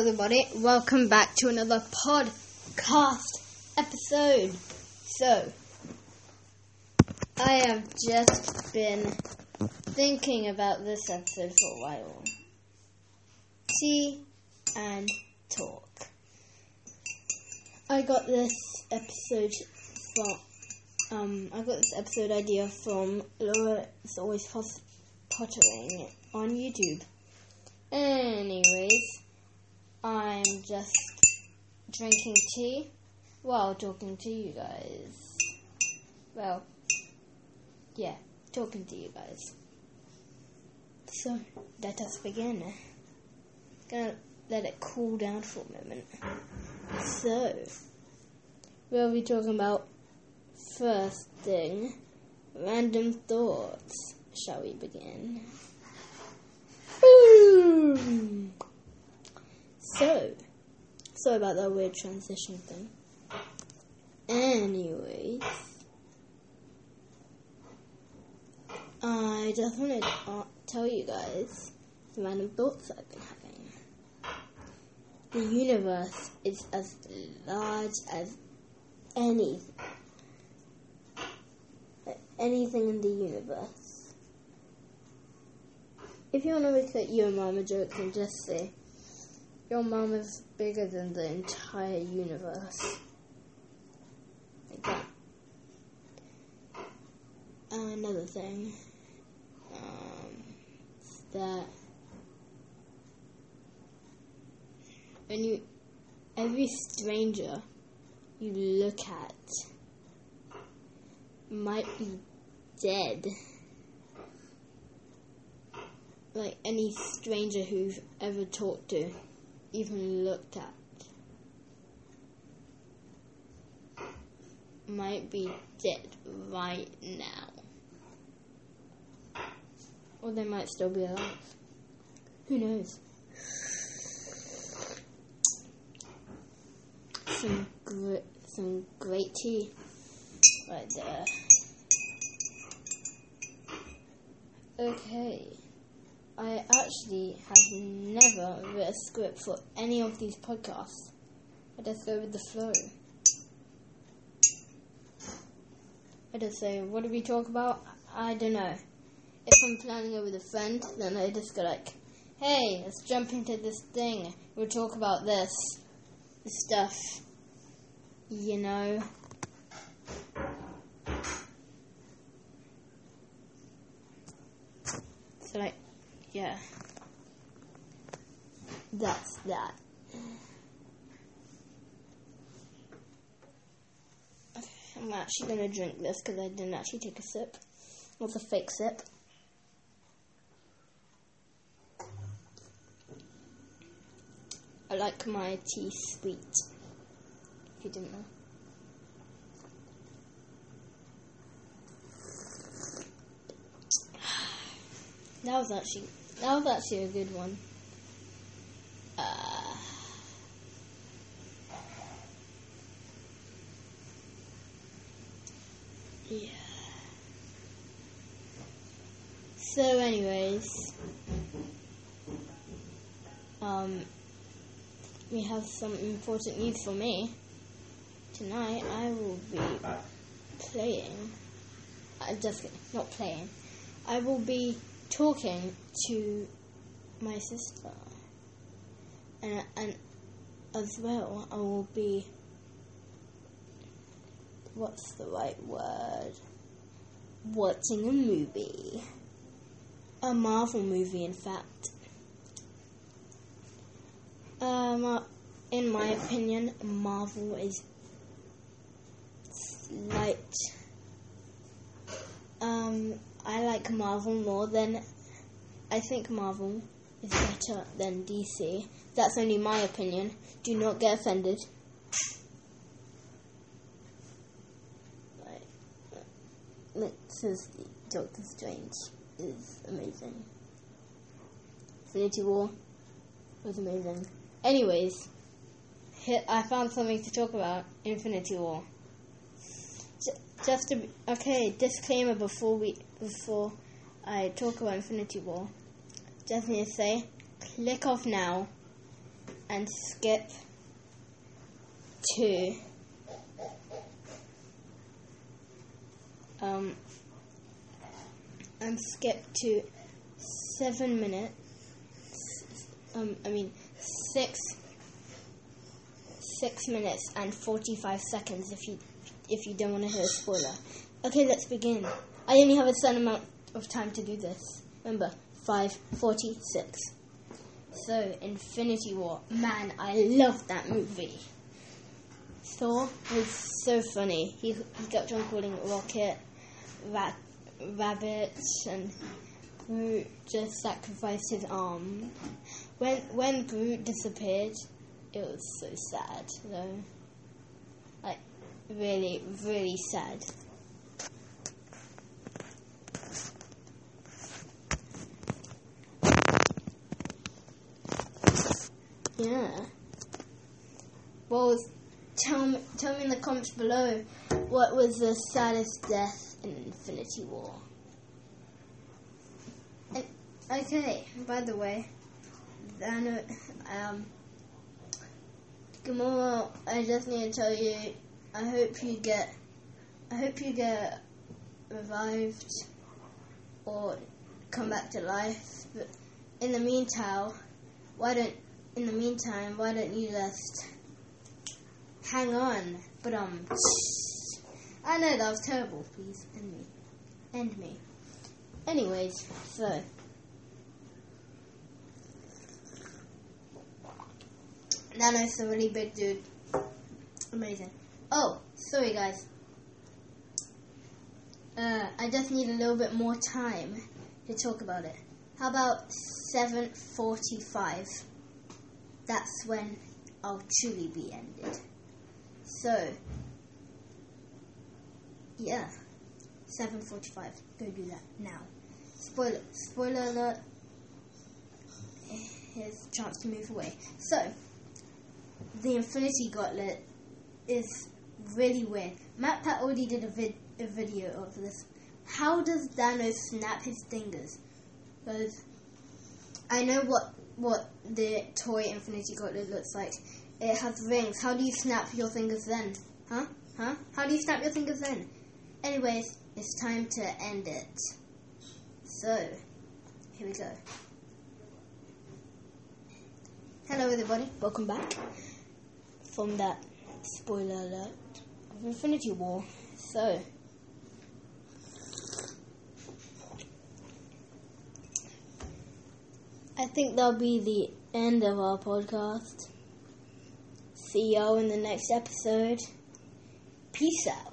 everybody. Welcome back to another podcast episode. So, I have just been thinking about this episode for a while. Tea and talk. I got this episode from, um, I got this episode idea from Laura. It's always pottering on YouTube. Anyways, I'm just drinking tea while talking to you guys. Well, yeah, talking to you guys. So, let us begin. Gonna let it cool down for a moment. So, we'll be talking about first thing random thoughts. Shall we begin? Boom! So, sorry about that weird transition thing. Anyways, I just wanted to tell you guys the random thoughts I've been having. The universe is as large as any anything in the universe. If you want to make it your mama joke, then just say, Your mom is bigger than the entire universe. Like that. Another thing um, that when you, every stranger you look at might be dead like any stranger who've ever talked to, even looked at, might be dead right now. Or they might still be alive. Who knows? Some great, some great tea right there. Okay. I actually have never written a script for any of these podcasts. I just go with the flow. I just say, what do we talk about? I don't know. If I'm planning it with a friend, then I just go like, hey, let's jump into this thing. We'll talk about this, stuff. You know? So like, yeah. That's that. Okay, I'm actually gonna drink this because I didn't actually take a sip. Was a fake sip. I like my tea sweet. If you didn't know. That was actually that was actually a good one. Uh, yeah. So, anyways, um, we have some important news for me. Tonight, I will be playing. I'm just kidding, not playing. I will be talking to my sister, and and as well, I will be. What's the right word? Watching a movie, a Marvel movie, in fact. Um, in my opinion, Marvel is slight. Um, I like Marvel more than I think Marvel is better than DC. That's only my opinion. Do not get offended. Says Doctor Strange is amazing. Infinity War was amazing. Anyways, I found something to talk about. Infinity War just to okay disclaimer before we before I talk about Infinity War. Just need to say, click off now and skip to um and skip to seven minutes. Um, I mean six six minutes and forty five seconds if you if you don't want to hear a spoiler. Okay, let's begin. I only have a certain amount of time to do this. Remember, five forty six. So, Infinity War. Man, I love that movie. Thor was so funny. He, he kept on calling Rocket, Rat, Rabbit, and Groot just sacrificed his arm. When when Groot disappeared, it was so sad, though. Really, really sad. Yeah. Well, tell me, tell me in the comments below what was the saddest death in Infinity War. And, okay, by the way, then, um, Gamora, I just need to tell you, I hope you get, I hope you get revived or come back to life. But in the meantime, why don't in the meantime, why don't you just hang on? But um, I know that was terrible. Please end me, end me. Anyways, so Thanos a really big dude. Amazing. Oh, sorry guys. Uh, I just need a little bit more time to talk about it. How about 7:45? that's when I'll truly be ended. So, yeah, 7.45, go do that now. Spoiler, spoiler alert, here's a chance to move away. So, the Infinity Gauntlet is really weird. MatPat already did a, vid- a video of this. How does Thanos snap his fingers? Because I know what what the toy Infinity Gauntlet looks like. It has rings. How do you snap your fingers then? Huh? Huh? How do you snap your fingers then? Anyways, it's time to end it. So, here we go. Hello everybody, welcome back from that spoiler alert of Infinity War. So, I think that'll be the end of our podcast. See y'all in the next episode. Peace out.